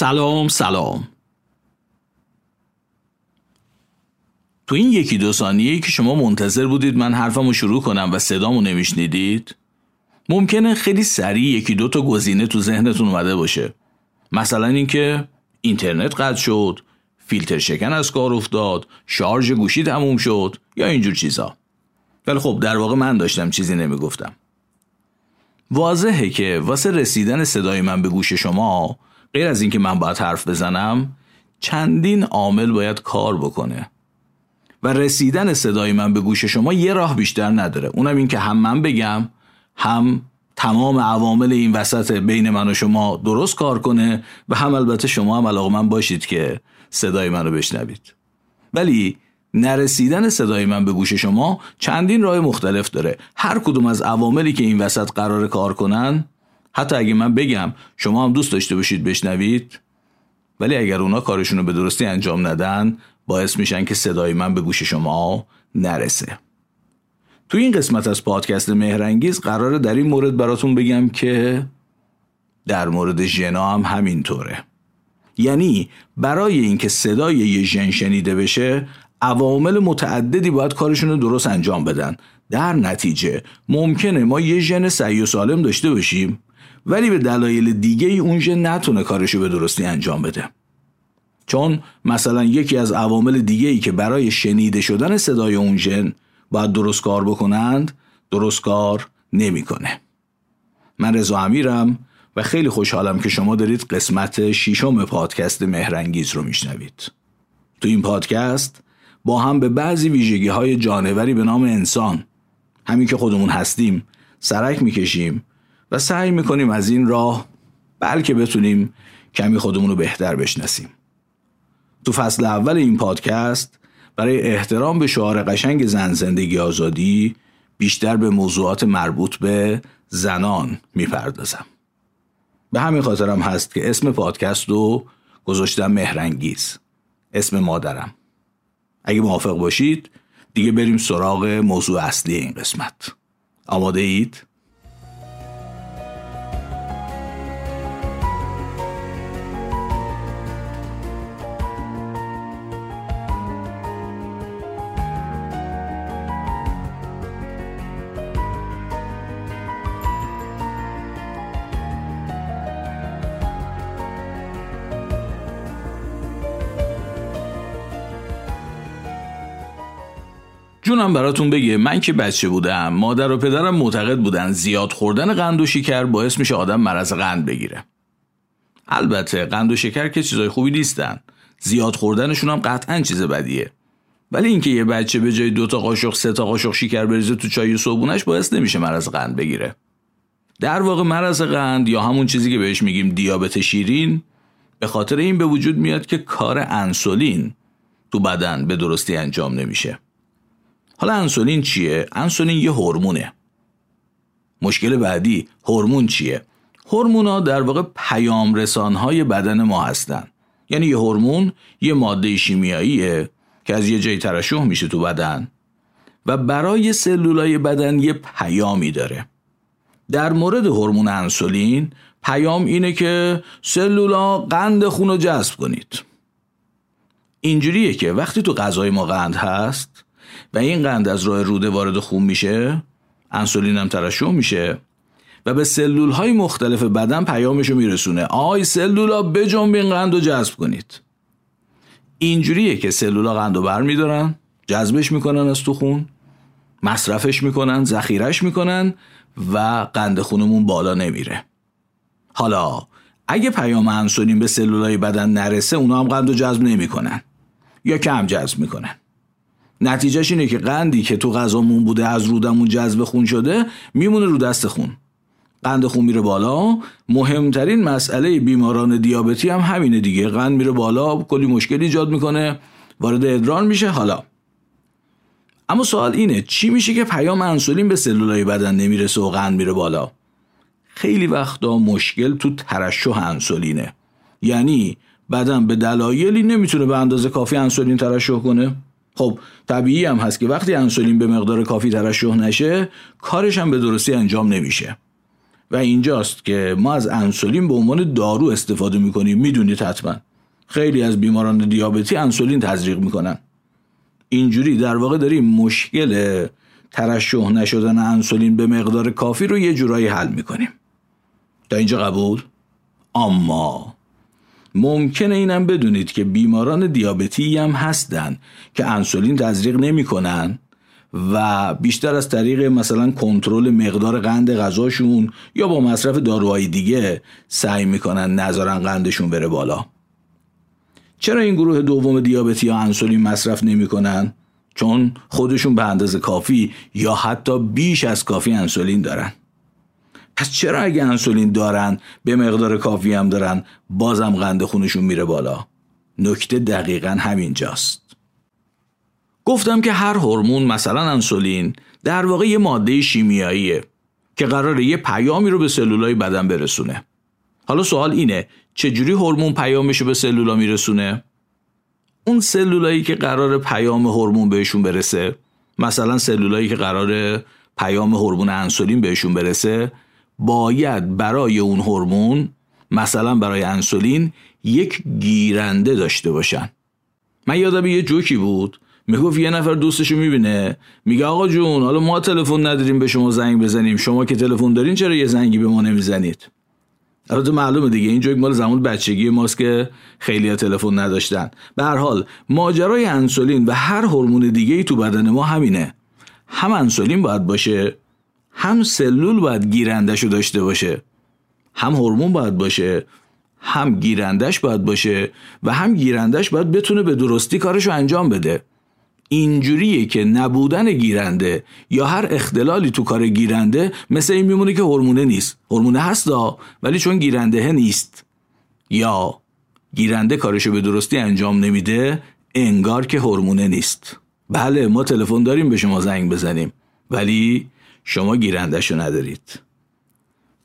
سلام سلام. تو این یکی دو ثانیه که شما منتظر بودید من حرفمو شروع کنم و صدامو نمیشنیدید ممکنه خیلی سریع یکی دو تا گزینه تو ذهنتون اومده باشه. مثلا اینکه اینترنت قطع شد فیلتر شکن از کار افتاد شارژ گوشی تموم شد یا اینجور چیزا. ولی خب در واقع من داشتم چیزی نمی‌گفتم. واضحه که واسه رسیدن صدای من به گوش شما غیر از اینکه من باید حرف بزنم چندین عامل باید کار بکنه. و رسیدن صدای من به گوش شما یه راه بیشتر نداره. اونم این که هم من بگم هم تمام عوامل این وسط بین من و شما درست کار کنه و هم البته شما هم علاقه من باشید که صدای منو بشنوید. ولی نرسیدن صدای من به گوش شما چندین راه مختلف داره. هر کدوم از عواملی که این وسط قرار کار کنن حتی اگه من بگم شما هم دوست داشته باشید بشنوید ولی اگر اونا کارشون رو به درستی انجام ندن باعث میشن که صدای من به گوش شما نرسه. تو این قسمت از پادکست مهرنگیز قراره در این مورد براتون بگم که در مورد ژنا هم همینطوره. یعنی برای اینکه صدای یه ژن شنیده بشه عوامل متعددی باید کارشون رو درست انجام بدن. در نتیجه ممکنه ما یه ژن سعی و سالم داشته باشیم. ولی به دلایل دیگه ای اون ژن نتونه کارشو به درستی انجام بده چون مثلا یکی از عوامل دیگه ای که برای شنیده شدن صدای اون ژن باید درست کار بکنند درست کار نمی‌کنه. من رضا امیرم و خیلی خوشحالم که شما دارید قسمت شیشم پادکست مهرنگیز رو میشنوید. تو این پادکست با هم به بعضی ویژگی های جانوری به نام انسان همین که خودمون هستیم سرک می‌کشیم و سعی می‌کنیم از این راه بلکه بتونیم کمی خودمون رو بهتر بشناسیم. تو فصل اول این پادکست برای احترام به شعار قشنگ زن زندگی آزادی بیشتر به موضوعات مربوط به زنان می‌پردازم. به همین خاطرم هست که اسم پادکست رو گذاشتم مهرنگیز اسم مادرم اگه موافق باشید دیگه بریم سراغ موضوع اصلی این قسمت آماده اید؟ جونم براتون بگه من که بچه بودم مادر و پدرم معتقد بودن زیاد خوردن قند و شکر باعث میشه آدم مرض قند بگیره. البته قند و شکر که چیزای خوبی نیستن. زیاد خوردنشون هم قطعا چیز بدیه. ولی اینکه یه بچه به جای دو تا قاشق سه تا قاشق شکر بریزه تو چای صبحونش باعث نمیشه مرض قند بگیره. در واقع مرض قند یا همون چیزی که بهش میگیم دیابت شیرین به خاطر این به وجود میاد که کار انسولین تو بدن به درستی انجام نمیشه. حالا انسولین چیه؟ انسولین یه هورمونه. مشکل بعدی هورمون چیه؟ هورمونا در واقع پیام رسانهای بدن ما هستن. یعنی یه هورمون یه ماده شیمیاییه که از یه جای ترشح میشه تو بدن و برای سلولای بدن یه پیامی داره. در مورد هورمون انسولین پیام اینه که سلولا قند خون رو جذب کنید. اینجوریه که وقتی تو غذای ما قند هست و این قند از راه روده وارد خون میشه؟ انسولین هم ترشح میشه. و به سلول های مختلف بدن پیامشو میرسونه. آی سلولا بجنبین قند رو جذب کنید. اینجوریه که سلولا قند رو بر میدارن جذبش می‌کنن از تو خون مصرفش می‌کنن ذخیرش می‌کنن و قند خونمون بالا نمیره. حالا اگه پیام انسولین به سلولای بدن نرسه اونا هم قند رو جذب نمی‌کنن. یا کم جذب می‌کنن. نتیجهش اینه که قندی که تو غذامون بوده از رودمون جذب خون شده میمونه رو دست خون. قند خون میره بالا. مهمترین مسئله بیماران دیابتی هم همینه دیگه. قند میره بالا کلی مشکل ایجاد می‌کنه. وارد ادران میشه. حالا. اما سوال اینه چی میشه که پیام انسولین به سلولای بدن نمی‌رسه و قند میره بالا؟ خیلی وقتا مشکل تو ترشح انسولینه. یعنی بدن به دلایلی نمی‌تونه به اندازه کافی انسولین ترشح کنه. خب طبیعی هم هست که وقتی انسولین به مقدار کافی ترشح نشه کارش هم به درستی انجام نمیشه. و اینجاست که ما از انسولین به عنوان دارو استفاده می‌کنیم. می‌دونید حتما. خیلی از بیماران دیابتی انسولین تزریق می‌کنن. اینجوری در واقع داریم مشکل ترشح نشدن انسولین به مقدار کافی رو یه جورایی حل می‌کنیم. تا اینجا قبول؟ اما ممکنه اینم بدونید که بیماران دیابتی هم هستن که انسولین تزریق نمی‌کنن و بیشتر از طریق مثلا کنترل مقدار قند غذاشون یا با مصرف داروهای دیگه سعی می‌کنن نذارن قندشون بره بالا. چرا این گروه دوم دیابتی ها انسولین مصرف نمی‌کنن؟ چون خودشون به اندازه کافی یا حتی بیش از کافی انسولین دارن. پس چرا اگه انسولین دارن به مقدار کافی هم دارن بازم قند خونشون میره بالا؟ نکته دقیقا همینجاست. گفتم که هر هورمون مثلا انسولین در واقع یه ماده شیمیاییه که قراره یه پیامی رو به سلولای بدن برسونه. حالا سوال اینه چجوری هورمون پیامش رو به سلولا میرسونه؟ اون سلولایی که قرار پیام هورمون بهشون برسه مثلا سلولایی که قرار پیام هورمون انسولین بهشون برسه باید برای اون هورمون مثلا برای انسولین یک گیرنده داشته باشن. من یادم یه جوکی بود. می‌گفت یه نفر دوستشو می‌بینه. میگه آقا جون حالا ما تلفن نداریم به شما زنگ بزنیم. شما که تلفن دارین چرا یه زنگی به ما نمی‌زنید؟ البته معلومه دیگه. این جوک مال زمان بچگی ماست که خیلی تلفن نداشتن. به هر حال ماجرای انسولین و هر هورمون دیگه ای تو بدن ما همینه. هم انسولین باید باشه هم سلول باید گیرندش رو داشته باشه هم هورمون باید باشه هم گیرندش باید باشه و هم گیرندش باید بتونه به درستی کارش رو انجام بده. اینجوریه که نبودن گیرنده یا هر اختلالی تو کار گیرنده مثل این میمونه که هورمونه نیست. هورمونه هستا ولی چون گیرنده نیست. یا گیرنده کارشو به درستی انجام نمیده انگار که هورمونه نیست. بله ما تلفن داریم به شما زنگ بزنیم. ولی شما گیرندهشو ندارید.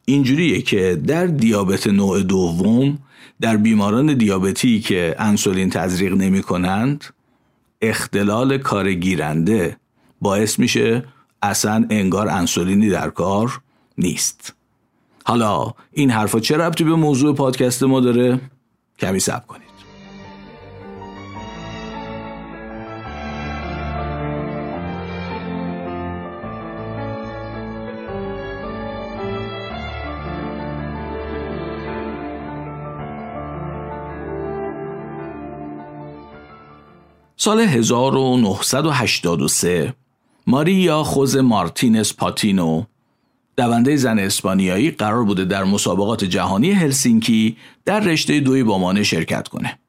اینجوریه که در دیابت نوع دوم در بیماران دیابتی که انسولین تزریق نمی کنند اختلال کار گیرنده باعث میشه اصلا انگار انسولینی در کار نیست. حالا این حرفا چه ربطی به موضوع پادکست ما داره؟ کمی سب کنید. سال 1983 ماریا خوز مارتینز پاتینو دونده زن اسپانیایی قرار بوده در مسابقات جهانی هلسینکی در رشته دوی بامانه شرکت کنه.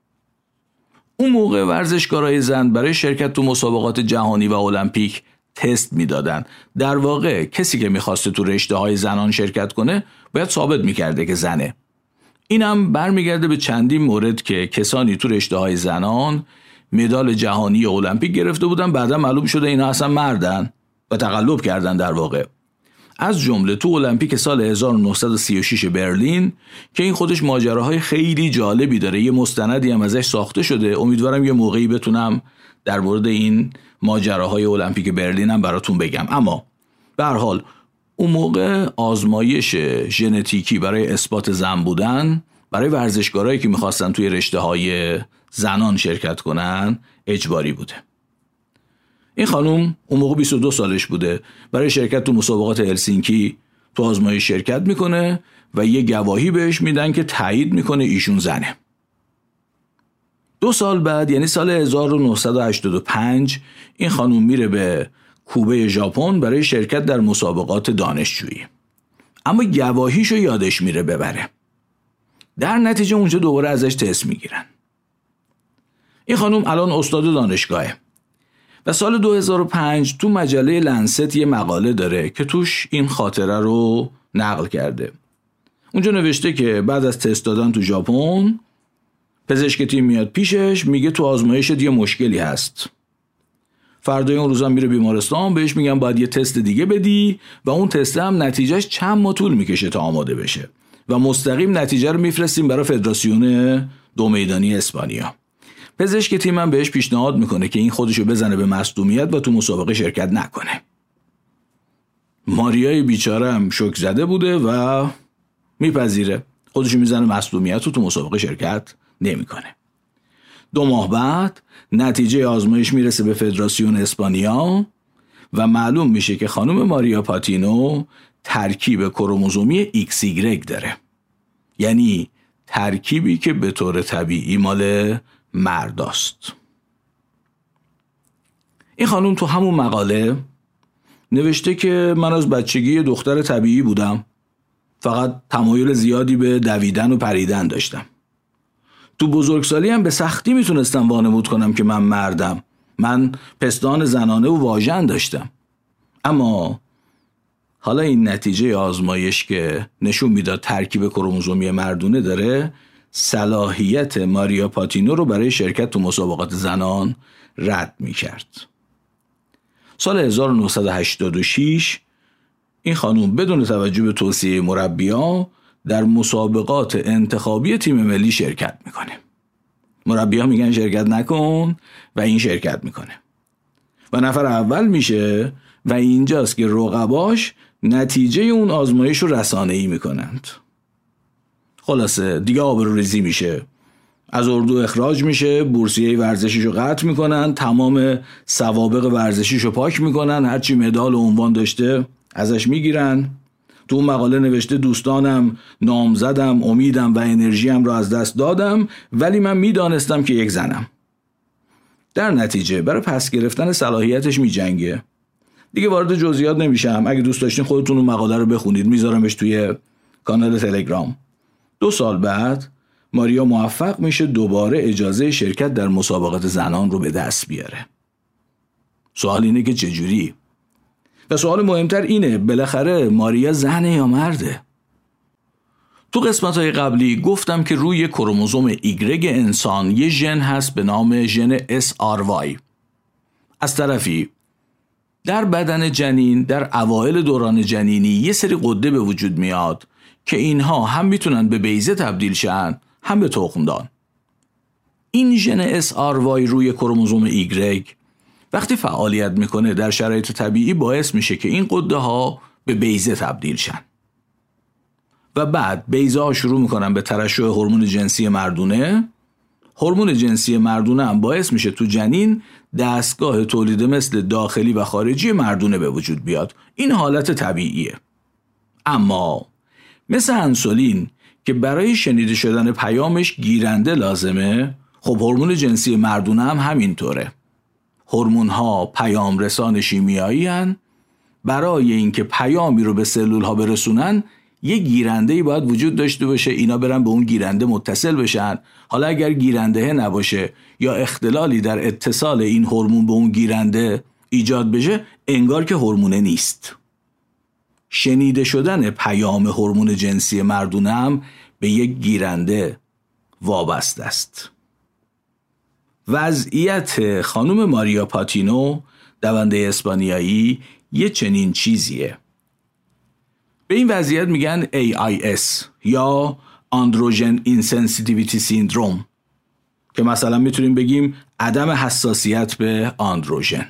اون موقع ورزشکارای زن برای شرکت تو مسابقات جهانی و المپیک تست می‌دادن. در واقع کسی که می‌خواسته تو رشته های زنان شرکت کنه باید ثابت می‌کرده که زنه. اینم برمیگرده به چندین مورد که کسانی تو رشته های زنان مدال جهانی المپیک گرفته بودن بعدا معلوم شده اینا اصلا مردن و تقلب کردن در واقع. از جمله تو المپیک سال 1936 برلین که این خودش ماجراهای خیلی جالبی داره. یه مستندی هم ازش ساخته شده. امیدوارم یه موقعی بتونم در مورد این ماجراهای المپیک برلین هم براتون بگم. اما به حال اون موقع آزمایش ژنتیکی برای اثبات زن بودن برای ورزشکارایی که می‌خواستن توی رشته های زنان شرکت کنن اجباری بوده. این خانوم اون موقع 22 سالش بوده. برای شرکت تو مسابقات هلسینکی تو آزمایش شرکت می‌کنه و یه گواهی بهش میدن که تایید می‌کنه ایشون زنه. دو سال بعد یعنی سال 1985 این خانوم میره به کوبه ژاپن برای شرکت در مسابقات دانشجویی. اما گواهیشو یادش میره ببره. در نتیجه اونجا دوباره ازش تست می‌گیرن. این خانم الان استاد دانشگاهه و سال 2005 تو مجله لنست یه مقاله داره که توش این خاطره رو نقل کرده. اونجا نوشته که بعد از تست دادن تو ژاپن پزشک تیم میاد پیشش میگه تو آزمایشت یه مشکلی هست. فردای اون روزا میره بیمارستان بهش میگن باید یه تست دیگه بدی و اون تست هم نتیجهش چند ماه طول می‌کشه تا آماده بشه. و مستقیم نتیجه رو میفرستیم برای فدراسیون دو میدانی اسپانیا. پزشک تیمم بهش پیشنهاد می‌کنه که این خودشو بزنه به مصدومیت و تو مسابقه شرکت نکنه. ماریای بیچاره هم شک زده بوده و میپذیره. خودش می‌زنه مصدومیت رو تو مسابقه شرکت نمی‌کنه. دو ماه بعد نتیجه آزمایش می‌رسه به فدراسیون اسپانیا و معلوم میشه که خانم ماریا پاتینو ترکیب کروموزومی XY داره. یعنی ترکیبی که به طور طبیعی مال مرداست این خانم تو همون مقاله نوشته که من از بچگی دختر طبیعی بودم. فقط تمایل زیادی به دویدن و پریدن داشتم. تو بزرگسالی هم به سختی می‌تونستم وانمود کنم که من مردم. من پستان زنانه و واژن داشتم. اما حالا این نتیجه آزمایش که نشون می‌داد ترکیب کروموزومی مردونه داره صلاحیت ماریا پاتینو رو برای شرکت تو مسابقات زنان رد می‌کرد. سال 1986 این خانوم بدون توجه به توصیه مربیا در مسابقات انتخابی تیم ملی شرکت می‌کنه. مربیا میگن شرکت نکن و این شرکت می‌کنه. و نفر اول میشه و اینجاست که رقباش نتیجه اون آزمایش رو رسانه ای می‌کنند. خلاصه دیگه ریزی میشه. از اردو اخراج میشه بورسیه ورزشیش رو قطع می‌کنن تمام سوابق ورزشیش رو پاک می‌کنن هرچی مدال و عنوان داشته ازش می‌گیرن. تو اون مقاله نوشته دوستانم نامزدم امیدم و انرژیم رو از دست دادم ولی من می‌دانستم که یک زنم. در نتیجه برای پس گرفتن صلاحیتش میجنگه. دیگه وارد جزئیات نمیشم. اگه دوست داشتین خودتون اون مقاله رو بخونید میذارمش توی کانال تلگرام. دو سال بعد ماریا موفق میشه دوباره اجازه شرکت در مسابقات زنان رو به دست بیاره. سوال اینه که چجوری؟ و سوال مهمتر اینه بالاخره ماریا زنه یا مرده؟ تو قسمت های قبلی گفتم که روی کروموزوم ایگرگ انسان یه ژن هست به نام ژن SRY از طرفی در بدن جنین در اوایل دوران جنینی یه سری قده به وجود میاد که اینها هم می‌تونن به بیزه تبدیل شن هم به تخمدان. این ژن SRY روی کروموزوم ایگرگ وقتی فعالیت می‌کنه در شرایط طبیعی باعث میشه که این قده ها به بیزه تبدیل شن. و بعد بیزه ها شروع می‌کنن به ترشح هورمون جنسی مردونه. هورمون جنسی مردونه هم باعث میشه تو جنین دستگاه تولید مثل داخلی و خارجی مردونه به وجود بیاد. این حالت طبیعیه. اما مثل انسولین که برای شنیده شدن پیامش گیرنده لازمه خب هورمون جنسی مردونه هم همینطوره. هورمون ها پیام رسان شیمیایی هن. برای اینکه پیامی رو به سلول ها برسونن یه گیرنده ای باید وجود داشته باشه اینا برن به اون گیرنده متصل بشن. حالا اگر گیرنده نباشه یا اختلالی در اتصال این هورمون به اون گیرنده ایجاد بشه انگار که هورمونه نیست. شنیده شدن پیام هورمون جنسی مردونه هم به یک گیرنده وابسته است. وضعیت خانم ماریا پاتینو دونده اسپانیایی یه چنین چیزیه. به این وضعیت میگن AIS یا Androgen Insensitivity Syndrome که مثلا می‌تونیم بگیم عدم حساسیت به آندروژن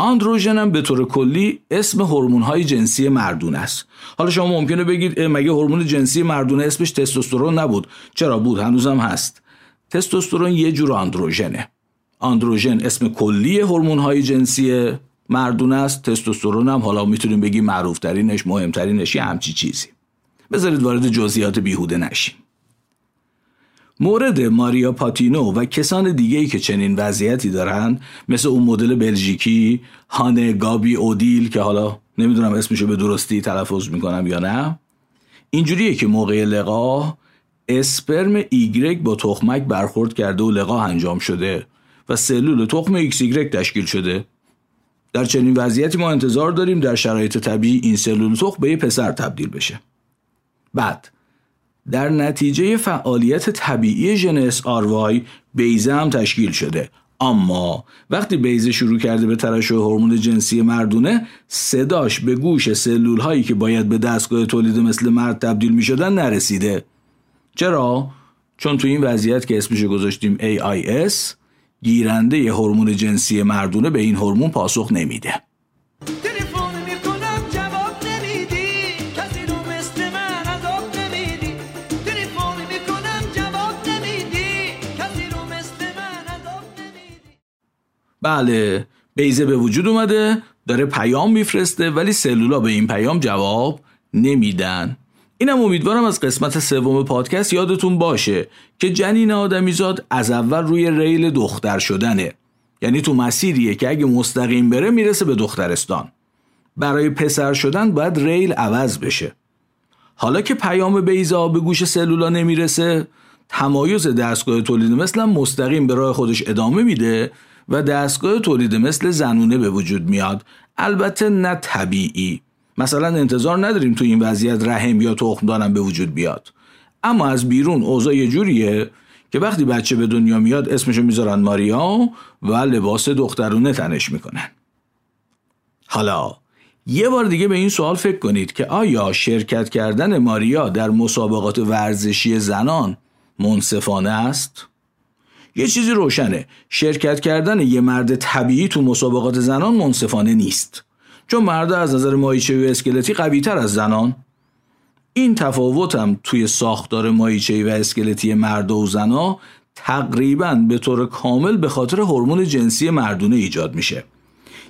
آندروژن هم به طور کلی اسم هورمون های جنسی مردونه است. حالا شما ممکنه بگید مگه هورمون جنسی مردونه؟ اسمش تستوسترون نبود. چرا؟ بود. هنوزم هست. تستوسترون یه جور آندروژنه آندروژن اسم کلی هورمون های جنسی مردونه است. تستوسترون هم حالا می‌تونیم بگیم معروفترینش مهمترینش یه همچی چیزی. بذارید وارد جزئیات بیهوده نشیم. مورد ماریا پاتینو و کسان دیگه‌ای که چنین وضعیتی دارن مثل اون مدل بلژیکی هانه گابی اودیل که حالا نمی‌دونم اسمشو به درستی تلفظ می‌کنم یا نه. اینجوریه که موقع لقاح اسپرم ایگرگ با تخمک برخورد کرده و لقاح انجام شده و سلول تخم ایکس ایگرگ تشکیل شده. در چنین وضعیتی ما انتظار داریم در شرایط طبیعی این سلول تخم به یه پسر تبدیل بشه. بعد در نتیجه فعالیت طبیعی ژن آروای بیزه هم تشکیل شده. اما وقتی بیزه شروع کرده به ترشح هورمون جنسی مردونه صداش به گوش سلول هایی که باید به دستگاه تولید مثل مرد تبدیل می شدن نرسیده. چرا؟ چون تو این وضعیت که اسمش گذاشتیم AIS گیرنده هورمون جنسی مردونه به این هورمون پاسخ نمیده. بله بیزه به وجود اومده داره پیام میفرسته ولی سلولا به این پیام جواب نمیدن. اینم امیدوارم از قسمت سوم پادکست یادتون باشه که جنین آدمیزاد از اول روی ریل دختر شدنه. یعنی تو مسیریه که اگه مستقیم بره می‌رسه به دخترستان. برای پسر شدن باید ریل عوض بشه. حالا که پیام بیزا به گوش سلولا نمی‌رسه تمایز دستگاه تولید مثل مستقیم به راه خودش ادامه میده و دستگاه تولید مثل زنونه به وجود میاد. البته نه طبیعی. مثلا انتظار نداریم تو این وضعیت رحم یا تخم دارن به وجود بیاد. اما از بیرون اوضاع یه جوریه که وقتی بچه به دنیا میاد اسمشو می‌ذارن ماریا و لباس دخترونه تنش می‌کنن. حالا یه بار دیگه به این سوال فکر کنید که آیا شرکت کردن ماریا در مسابقات ورزشی زنان منصفانه است؟ یه چیزی روشنه. شرکت کردن یه مرد طبیعی تو مسابقات زنان منصفانه نیست. چون مرد از نظر مایچه و اسکلتی قوی تر از زنان. این تفاوت هم توی ساختار مایچه و اسکلتی مرد و زنا تقریبا به طور کامل به خاطر هورمون جنسی مردونه ایجاد میشه.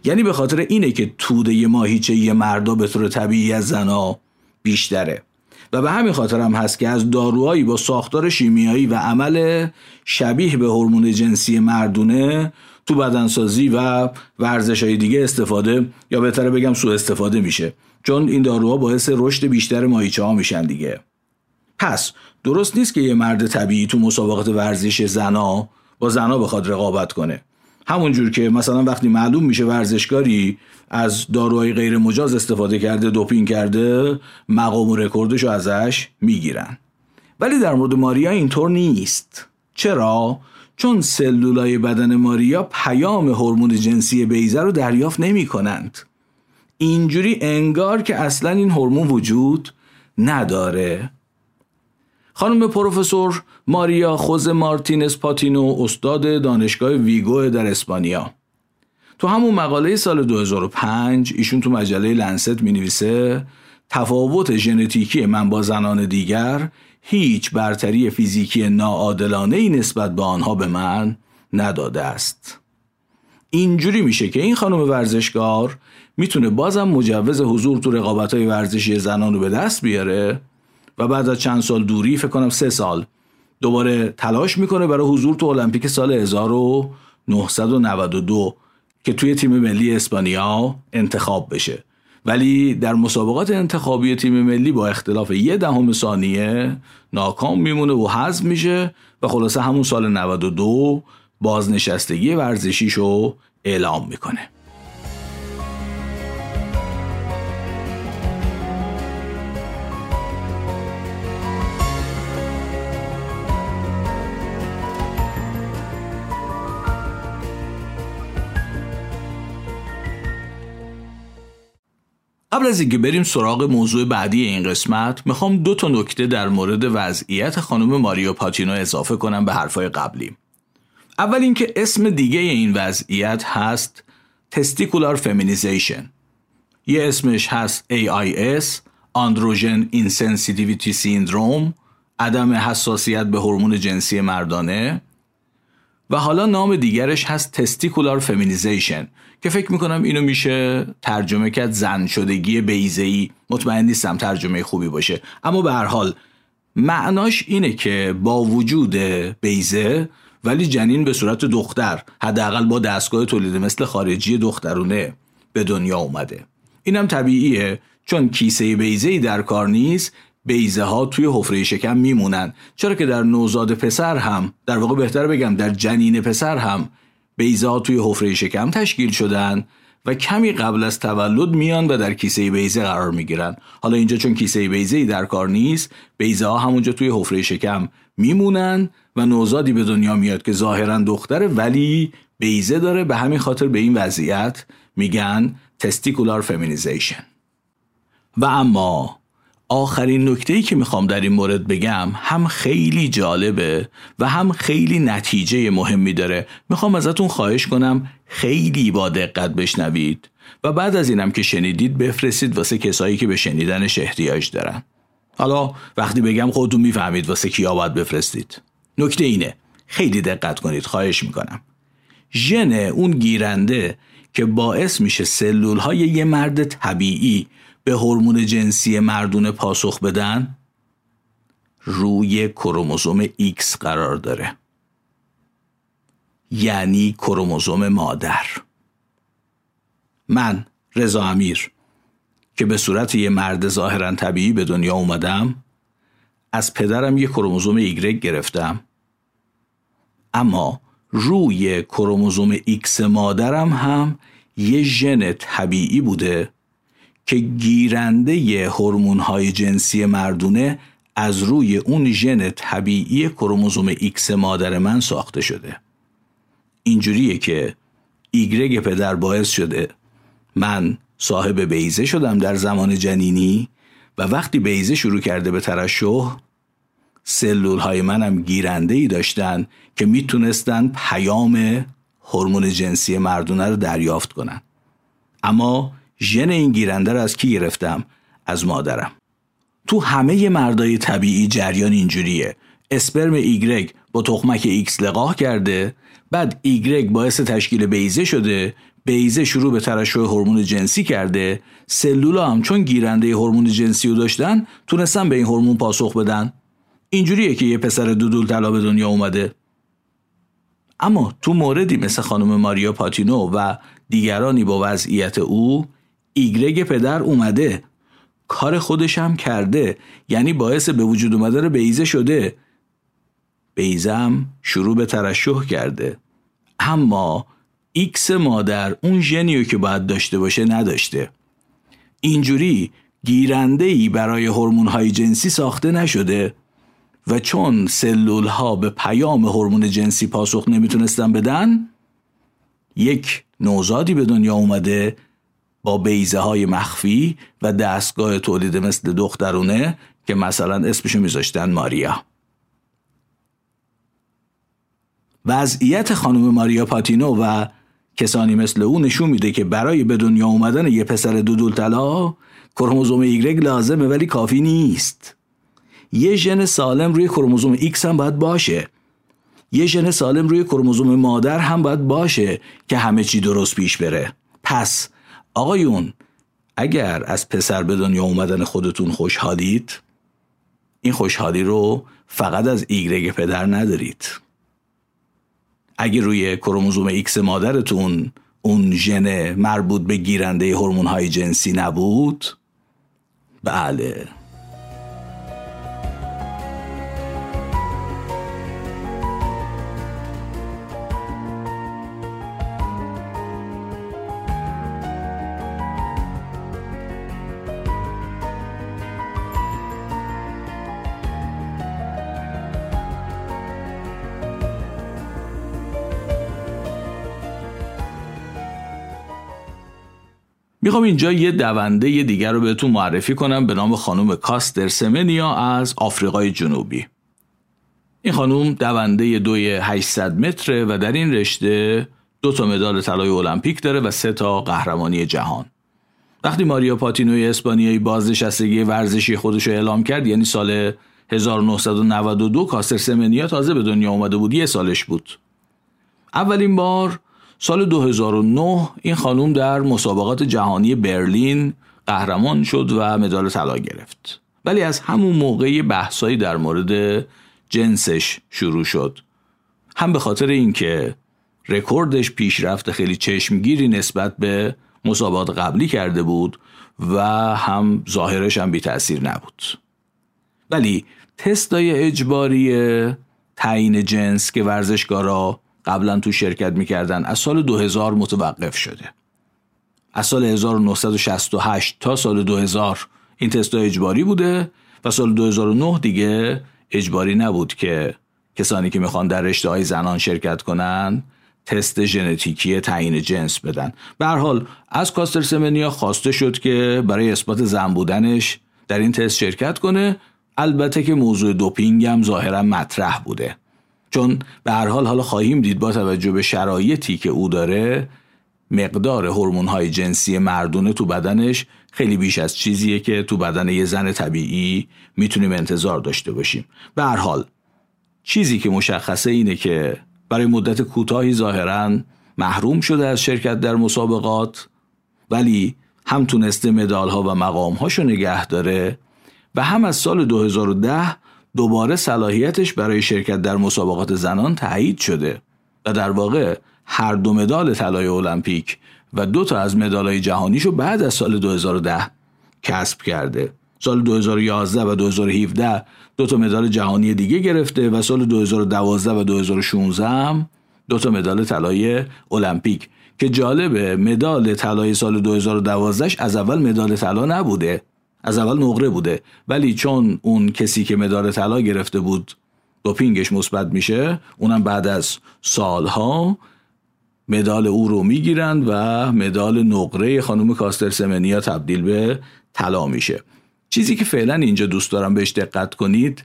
یعنی به خاطر اینه که توده ماهیچه مردا به طور طبیعی از زنا بیشتره. و به همین خاطر هم هست که از داروهایی با ساختار شیمیایی و عمل شبیه به هورمون جنسی مردونه تو بدنسازی و ورزش های دیگه استفاده یا بهتره بگم سوء استفاده میشه. چون این داروها باعث رشد بیشتر ماهیچه ها میشن دیگه. پس درست نیست که یه مرد طبیعی تو مسابقات ورزش زنا با زنا بخواد رقابت کنه. همونجور که مثلا وقتی معلوم میشه ورزشکاری از داروهای غیر مجاز استفاده کرده دوپین کرده مقام و رکوردش رو ازش می‌گیرن. ولی در مورد ماریا اینطور نیست. چرا؟ چون سلولای بدن ماریا پیام هورمون جنسی بیزه رو دریافت نمی کنند. اینجوری انگار که اصلا این هورمون وجود نداره. خانم پروفسور ماریا خوز مارتینز پاتینو استاد دانشگاه ویگو در اسپانیا تو همون مقاله سال 2005 ایشون تو مجله لنست می نویسه تفاوت ژنتیکی من با زنان دیگر هیچ برتری فیزیکی ناعادلانه ای نسبت به آنها به من نداده است. اینجوری میشه که این خانم ورزشکار می‌تونه بازم مجوز حضور تو رقابت های ورزشی زنان رو به دست بیاره و بعد از چند سال دوری فکر کنم سه سال دوباره تلاش می‌کنه برای حضور تو المپیک سال 1992 که توی تیم ملی اسپانیا انتخاب بشه. ولی در مسابقات انتخابی تیم ملی با اختلاف یه دهم ثانیه ناکام میمونه و حذف میشه و خلاصه همون سال 92 بازنشستگی ورزشیشو اعلام می‌کنه. قبل از اینکه بریم سراغ موضوع بعدی این قسمت می‌خوام دو تا نکته در مورد وضعیت خانم ماریا پاتینو اضافه کنم به حرفای قبلی. اول اینکه اسم دیگه این وضعیت هست testicular feminization یه اسمش هست AIS Androgen Insensitivity Syndrome عدم حساسیت به هورمون جنسی مردانه. و حالا نام دیگرش هست testicular feminization که فکر می‌کنم اینو میشه ترجمه کرد زن شدگی بیزهی مطمئن نیستم ترجمه خوبی باشه. اما به هر حال معناش اینه که با وجود بیزه ولی جنین به صورت دختر حداقل با دستگاه تولید مثل خارجی دخترونه به دنیا اومده. اینم طبیعیه چون کیسه بیزه در کار نیست بیزه ها توی حفره شکم میمونن. چرا که در نوزاد پسر هم در واقع بهتر بگم در جنین پسر هم بیزه ها توی حفره شکم تشکیل شدن و کمی قبل از تولد میان و در کیسه بیزه قرار می‌گیرن. حالا اینجا چون کیسه بیزه در کار نیست بیزه ها همونجا توی حفره شکم میمونن و نوزادی به دنیا میاد که ظاهرا دختره ولی بیزه داره. به همین خاطر به این وضعیت میگن تستیکولار فمینیزیشن و اما آخرین نکته ای که می‌خوام در این مورد بگم هم خیلی جالبه و هم خیلی نتیجه مهمی داره. می‌خوام ازتون خواهش کنم خیلی با دقت بشنوید و بعد از اینم که شنیدید بفرستید واسه کسایی که به شنیدنش احتیاج دارن. حالا وقتی بگم خودتون می‌فهمید واسه کیا باید بفرستید. نکته اینه. خیلی دقت کنید. خواهش می‌کنم. ژن اون گیرنده که باعث میشه سلول های یه مرد طبیعی به هورمون جنسی مردونه پاسخ بدن؟ روی کروموزوم X قرار داره. یعنی کروموزوم مادر. من رضا امیر که به صورت یه مرد ظاهرا طبیعی به دنیا اومدم از پدرم یه کروموزوم ایگرگ گرفتم. اما روی کروموزوم ایکس مادرم هم یه ژن طبیعی بوده که گیرنده ی های جنسی مردونه از روی اون ژن طبیعی کروموزوم ایکس مادر من ساخته شده. اینجوریه که ایگرگ پدر باعث شده من صاحب بیضه شدم در زمان جنینی و وقتی بیضه شروع کرده به ترشح سلول های منم گیرنده ای داشتن که می‌تونستن پیام هورمون جنسی مردونه رو دریافت کنن. اما ژن این گیرنده رو از کی گرفتم؟ از مادرم. تو همه مردای طبیعی جریان اینجوریه. اسپرم ایگرگ با تخمک ایکس لقاح کرده بعد ایگرگ باعث تشکیل بیضه شده بیضه شروع به ترشح هورمون جنسی کرده. سلولا هم چون گیرنده هورمون جنسی رو داشتن تونستن به این هورمون پاسخ بدن. اینجوریه که یه پسر دودول طلا به دنیا اومده. اما تو موردی مثل خانم ماریا پاتینو و دیگرانی با وضعیت او ایگرگ پدر اومده. کار خودش هم کرده. یعنی باعث به وجود اومدن بیضه شده. بیضه هم شروع به ترشح کرده. اما ایکس مادر اون ژنیو که باید داشته باشه نداشته. اینجوری گیرنده ای برای هورمون های جنسی ساخته نشده. و چون سلول ها به پیام هورمون جنسی پاسخ نمی‌تونستن بدن یک نوزادی به دنیا اومده با بیزه های مخفی و دستگاه تولید مثل دخترونه که مثلا اسمشو میذاشتن ماریا. وضعیت خانم ماریا پاتینو و کسانی مثل او نشون میده که برای به دنیا اومدن یه پسر دودول طلا کروموزوم ایگرگ لازمه ولی کافی نیست. یه ژن سالم روی کروموزوم X هم باید باشه. یه ژن سالم روی کروموزوم مادر هم باید باشه که همه چی درست پیش بره. پس آقایون اگر از پسر به دنیا اومدن خودتون خوشحالید این خوشحالی رو فقط از ایگرگ پدر ندارید. اگه روی کروموزوم ایکس مادرتون اون ژن مربوط به گیرنده هورمون های جنسی نبود بله. می‌خوام اینجا یه دونده یه دیگر رو بهتون معرفی کنم به نام خانم کاستر سمنیا از آفریقای جنوبی. این خانم دونده دوی 800 متره و در این رشته دو تا مدال طلای المپیک داره و سه تا قهرمانی جهان. وقتی ماریا پاتینوی اسپانیایی بازنشستگی ورزشی خودش رو اعلام کرد یعنی سال 1992 کاستر سمنیا تازه به دنیا اومده بود یه سالش بود. اولین بار سال 2009 این خانوم در مسابقات جهانی برلین قهرمان شد و مدال طلا گرفت. ولی از همون موقع بحثایی در مورد جنسش شروع شد. هم به خاطر اینکه رکوردش پیشرفت خیلی چشمگیری نسبت به مسابقات قبلی کرده بود و هم ظاهرش هم بی تأثیر نبود. ولی تستای اجباری تعیین جنس که ورزشکارا قبلا تو شرکت می‌کردن از سال 2000 متوقف شده. از سال 1968 تا سال 2000 این تست اجباری بوده و سال 2009 دیگه اجباری نبود که کسانی که می‌خوان در رشته های زنان شرکت کنن تست ژنتیکی تعیین جنس بدن. به حال از کاستر سمنیا خواسته شد که برای اثبات زن بودنش در این تست شرکت کنه. البته که موضوع دوپینگ هم ظاهرا مطرح بوده. چون به هر حال حالا خواهیم دید با توجه به شرایطی که او داره مقدار های جنسی مردونه تو بدنش خیلی بیش از چیزیه که تو بدن یه زن طبیعی می‌تونیم انتظار داشته باشیم. به هر حال چیزی که مشخصه اینه که برای مدت کوتاهی ظاهرا محروم شده از شرکت در مسابقات ولی هم تونسته مدال ها و مقام هاشو نگه داره و هم از سال 2010 دوباره صلاحیتش برای شرکت در مسابقات زنان تایید شده و در واقع هر دو مدال طلای المپیک و دو تا از مدالهای جهانیشو بعد از سال 2010 کسب کرده. سال 2011 و 2017 دو تا مدال جهانی دیگه گرفته و سال 2012 و 2016 هم دو تا مدال طلای المپیک که جالبه مدال طلای سال 2012 از اول مدال طلا نبوده. از اول نقره بوده. ولی چون اون کسی که مدال طلا گرفته بود دوپینگش مثبت میشه اونم بعد از سالها مدال او رو می‌گیرند و مدال نقره خانم کاستر سمنیا تبدیل به طلا میشه. چیزی که فعلا اینجا دوست دارم بهش دقت کنید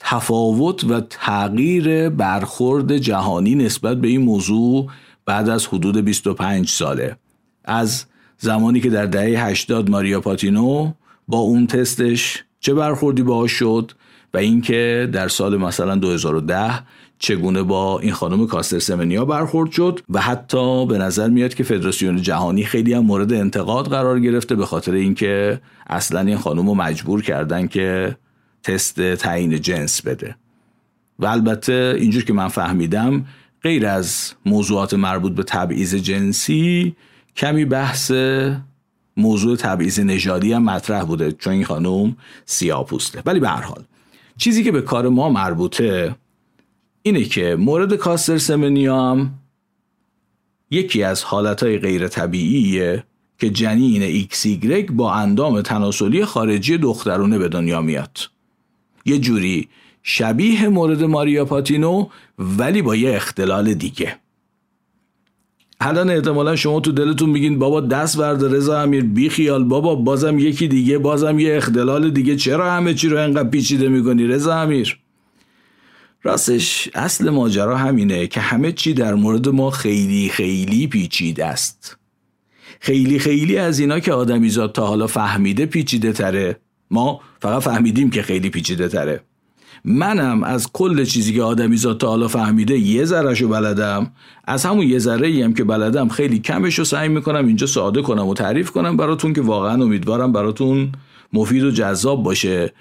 تفاوت و تغییر برخورد جهانی نسبت به این موضوع بعد از حدود 25 ساله. از زمانی که در دهه 80 ماریا پاتینو با اون تستش چه برخوردی باهاش شد و اینکه در سال مثلا 2010 چگونه با این خانم کاستر سمنیا برخورد شد و حتی به نظر میاد که فدراسیون جهانی خیلی هم مورد انتقاد قرار گرفته به خاطر اینکه اصلا این خانم رو مجبور کردن که تست تعیین جنس بده. و البته اینجور که من فهمیدم غیر از موضوعات مربوط به تبعیض جنسی کمی بحث موضوع تبعیض نژادی هم مطرح بوده چون این خانم سیاه پوسته. ولی به هر حال چیزی که به کار ما مربوطه اینه که مورد کاستر سمنیا هم یکی از حالتهای غیر طبیعیه که جنین ایکس با اندام تناسلی خارجی دخترونه به دنیا میاد. یه جوری شبیه مورد ماریا پاتینو ولی با یه اختلال دیگه. الان احتمالا شما تو دلتون میگین بابا دست وردار رضا امیر بی خیال بابا بازم یکی دیگه بازم یه اختلال دیگه. چرا همه چی رو انقدر پیچیده می‌کنی رضا امیر؟ راستش اصل ماجرا همینه که همه چی در مورد ما خیلی خیلی پیچیده است. خیلی خیلی از اینا که آدمیزاد تا حالا فهمیده پیچیده تره ما فقط فهمیدیم که خیلی پیچیده تره. منم از کل چیزی که آدمیزاد تا حالا فهمیده یه ذرهشو بلدم. از همون یه ذره ای هم که بلدم خیلی کمش رو سعی می‌کنم اینجا ساده کنم و تعریف کنم براتون که واقعا امیدوارم براتون مفید و جذاب باشه.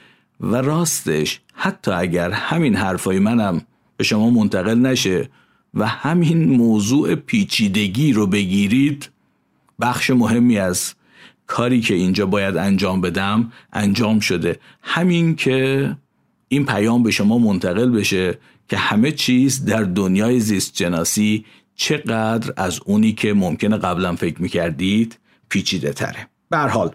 و راستش حتی اگر همین حرفای منم به شما منتقل نشه و همین موضوع پیچیدگی رو بگیرید بخش مهمی از کاری که اینجا باید انجام بدم انجام شده. همین که این پیام به شما منتقل بشه که همه چیز در دنیای زیست جناسی چقدر از اونی که ممکنه قبلا فکر می‌کردید پیچیده تره. برحال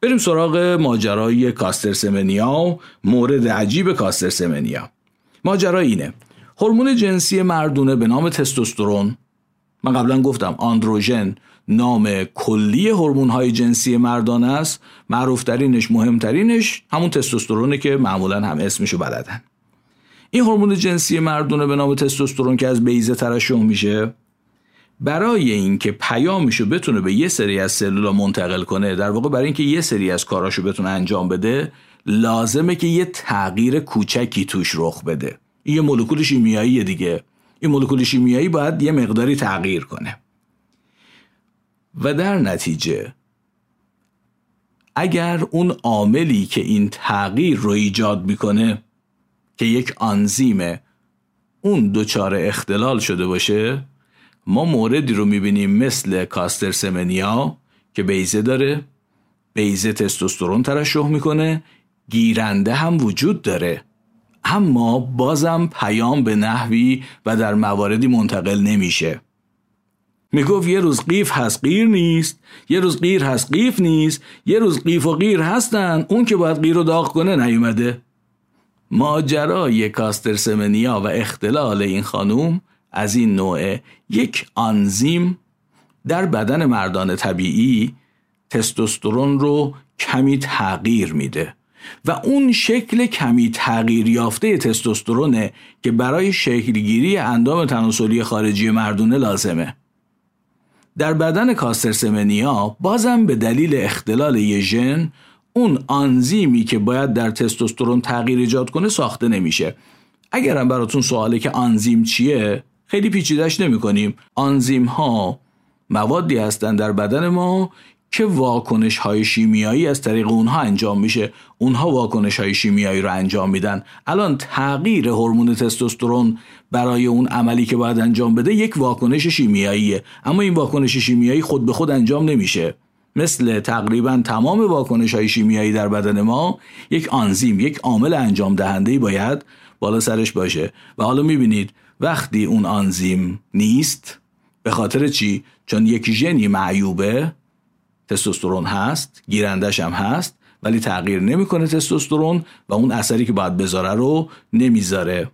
بریم سراغ ماجرای کاستر سمنیا مورد عجیب کاستر سمنیا. ماجرا اینه. هورمون جنسی مردونه به نام تستوسترون. من قبلا گفتم آندروژن نام کلی هورمون های جنسی مردان است. معروفترینش مهمترینش همون تستوسترونه که معمولا هم اسمشو بلدن. این هورمون جنسی مردونه به نام تستوسترون که از بیزه ترشح میشه. برای اینکه پیامشو بتونه به یه سری از سلولا منتقل کنه در واقع برای اینکه یه سری از کاراشو بتونه انجام بده لازمه که یه تغییر کوچکی توش رخ بده. یه مولکول شیمیایی دیگه. این مولکول شیمیایی باید یه مقداری تغییر کنه. و در نتیجه اگر اون عاملی که این تغییر رو ایجاد می‌کنه که یک آنزیمه اون دچار اختلال شده باشه ما موردی رو می‌بینیم مثل کاستر سمنیا که بیزه داره بیزه تستوسترون ترشح می‌کنه گیرنده هم وجود داره. اما بازم پیام به نحوی و در مواردی منتقل نمیشه. می‌گفت یه روز قیف هست قیر نیست. یه روز قیر هست قیف نیست. یه روز قیف و قیر هستن. اون که باید قیر رو داغ کنه نیومده. ماجرای کاستر سمنیا و اختلال این خانوم از این نوع یک آنزیم در بدن مردان طبیعی تستوسترون رو کمی تغییر میده و اون شکل کمی تغییر یافته تستوسترونه که برای شکلگیری اندام تناسلی خارجی مردونه لازمه. در بدن کاسترسمنیا بازم به دلیل اختلال یه ژن اون آنزیمی که باید در تستوسترون تغییر ایجاد کنه ساخته نمیشه. اگرم براتون سواله که آنزیم چیه خیلی پیچیدش نمی کنیم آنزیم ها موادی هستند در بدن ما که واکنش های شیمیایی از طریق اونها انجام میشه. اونها واکنش های شیمیایی رو انجام میدن. الان تغییر هورمون تستوسترون برای اون عملی که باید انجام بده یک واکنش شیمیاییه. اما این واکنش شیمیایی خود به خود انجام نمیشه. مثل تقریبا تمام واکنش های شیمیایی در بدن ما یک آنزیم یک عامل انجام دهنده باید بالا سرش باشه. و حالا می‌بینید وقتی اون آنزیم نیست به خاطر چی؟ چون یک ژنی معیوبه. تستوسترون هست گیرندش هم هست ولی تغییر نمی‌کنه تستوسترون و اون اثری که باید بذاره رو نمی‌ذاره.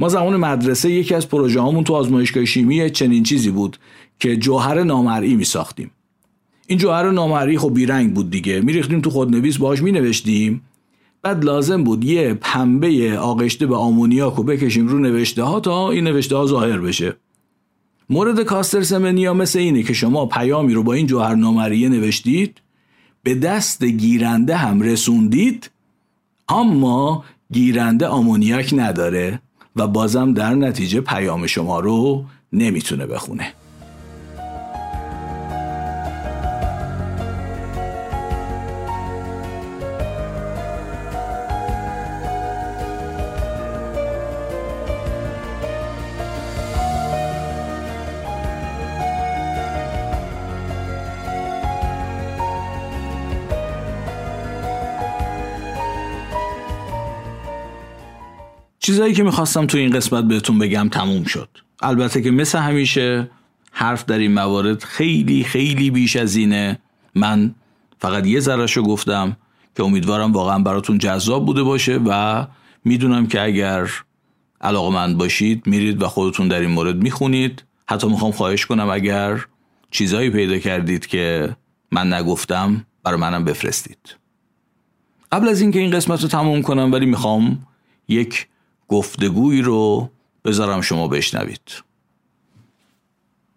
ما زمان مدرسه یکی از پروژه هامون تو آزمایشگاه شیمی چنین چیزی بود که جوهر نامرئی می ساختیم این جوهر نامرئی خب بیرنگ بود دیگه. میریختیم تو خودنویس باهاش می نوشتیم بعد لازم بود یه پنبه آغشته به آمونیاک رو بکشیم رو نوشته ها تا این نوشته ها ظاهر بشه. مورد کاستر سمنیا مثل اینه که شما پیامی رو با این جوهر نامریه نوشتید به دست گیرنده هم رسوندید اما گیرنده آمونیاک نداره و بازم در نتیجه پیام شما رو نمی‌تونه بخونه. چیزایی که می‌خواستم تو این قسمت بهتون بگم تموم شد. البته که مثل همیشه حرف در این موارد خیلی خیلی بیش از اینه. من فقط یه ذرهشو گفتم که امیدوارم واقعا براتون جذاب بوده باشه و می‌دونم که اگر علاقمند باشید میرید و خودتون در این مورد می‌خونید. حتی می‌خوام خواهش کنم اگر چیزایی پیدا کردید که من نگفتم برای منم بفرستید. قبل از اینکه این قسمت رو تموم کنم ولی می‌خوام یک گفتگویی رو بذارم شما بشنوید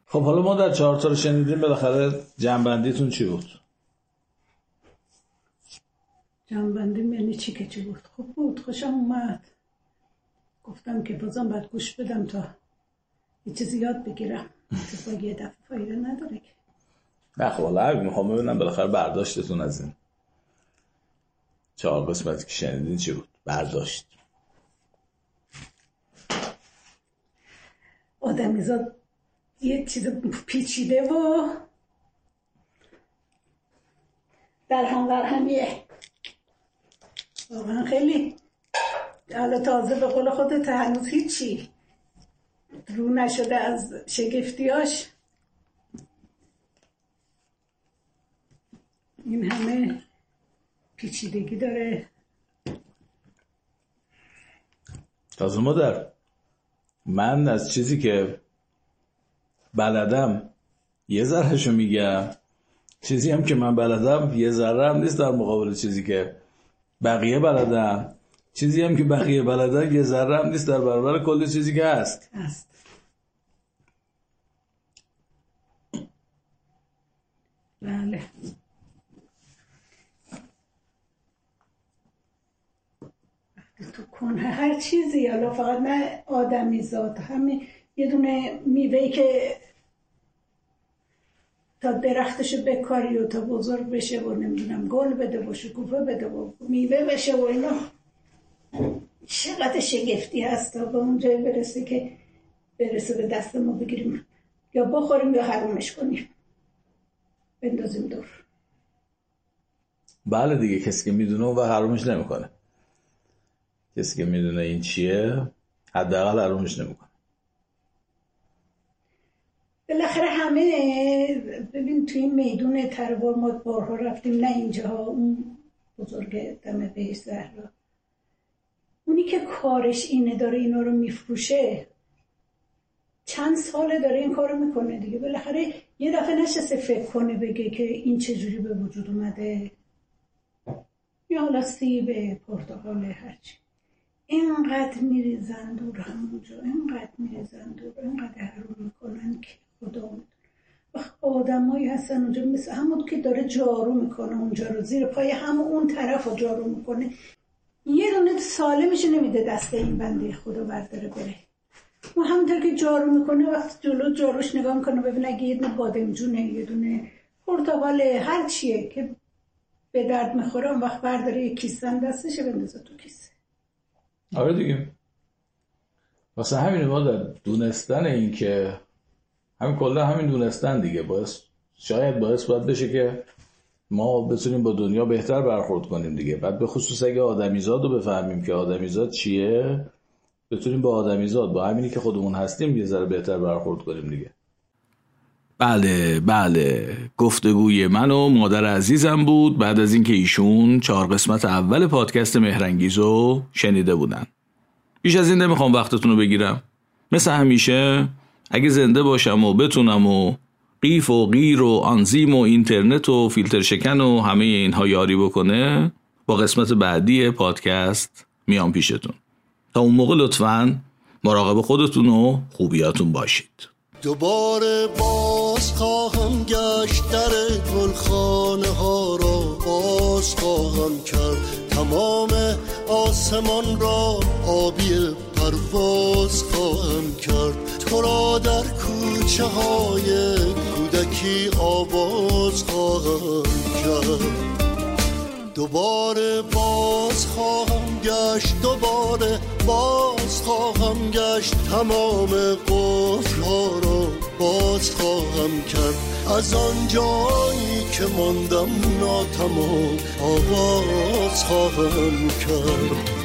خب حالا ما در چهار تا رو شنیدیم بالاخره جنبندیتون چی بود؟ جنبندی یعنی چی که چی بود؟ خوب بود خوشم اومد گفتم که بازم باید گوش بدم تا یه چیزی یاد بگیرم که با یه دفعه فایده نداره که نه خب حالا می‌خوام ببینم بالاخره برداشتتون از این چهار قسمتی که شنیدین چی بود؟ برداشت آدمیزاد یه چیز پیچیده و در هم در همیه واقعا خیلی. حالا تازه به قول خودت هنوز هیچی. رو نشده از شگفتیاش این همه پیچیدگی داره. تازه مادر. من از چیزی که بلدم یه ذرهشو میگم. چیزی هم که من بلدم یه ذره هم نیست در مقابل چیزی که بقیه بلدم چیزی هم که بقیه بلدن یه ذره هم نیست در برابر کل چیزی که هست. هست. بله. تو کنه هر چیزی حالا فقط نه آدمی زاد همین یه دونه میوهی که تا درختشو بکاری و تا بزرگ بشه و نمی‌دونم گل بده و شکوفه بده و میوه بشه و اینا. چقدر شگفتی هست تا به اون جای برسه که برسه به دست ما بگیریم. یا بخوریم یا حرومش کنیم. بندازیم دور. بله دیگه کسی که می‌دونه و حرومش نمی‌کنه. کسی که می‌دونه این چیه حداقل حرومش نمی‌کنه. بالاخره همه ببین توی این میدون تروار ما بارها رفتیم نه اینجاها اون بزرگ دم بهش زهرا. اونی که کارش اینه داره اینا رو میفروشه چند ساله داره این کارو می‌کنه دیگه. بالاخره یه دفعه نشسته فکر کنه بگه که این چجوری به وجود اومده. یا حالا سیب پرتقال هرچی. اینقدر میریزن دور همونجا اینقدر میریزن دور اینقدر حروم می‌کنن که خدا آدمایی هستن اونجا مثل همون که داره جارو می‌کنه اونجا رو زیر پای همون اون طرف رو جارو می‌کنه. یه دونه سالمش نمیده دست این بنده خدا برداره بره. ما همونطور که جارو می‌کنه وقتی جلو جاروش نگاه می‌کنه ببینه اگه یه دونه بادمجونه یه دونه پرتقاله هر چیه که به درد می‌خوره اون وقت برداره یه کیسه دستش بندازه تو کیسه. آره دیگه. واسه همین ما در دونستن این که همین کلا همین دونستن دیگه. باعث شاید باعث باید بشه که ما بتونیم با دنیا بهتر برخورد کنیم دیگه. بعد به خصوص اگه آدمیزاد رو بفهمیم که آدمیزاد چیه بتونیم با آدمیزاد با همینی که خودمون هستیم یه ذره بهتر برخورد کنیم دیگه. بله بله. گفتگوی من و مادر عزیزم بود. بعد از اینکه ایشون چهار قسمت اول پادکست مهرنگیزو شنیده بودن. بیش از این نمی‌خوام وقتتون رو بگیرم. مثل همیشه اگه زنده باشم و بتونم و قیف و غیر و آنزیم و اینترنت و فیلتر شکن و همه اینها یاری بکنه با قسمت بعدی پادکست میام پیشتون. تا اون موقع لطفا مراقب خودتون و خوبیاتون باشید. دوباره باز خواهم گشت در گلخانه ها را باز خواهم کرد. تمام آسمان را آبی پرواز خواهم کرد. تو را در کوچه های کودکی آواز خواهم کرد. دوباره باز خواهم گشت دوباره باز خواهم گشت. تمام قفل ها را باز خواهم کرد. از آن جایی که ماندم ناتمام آواز خواهم کرد.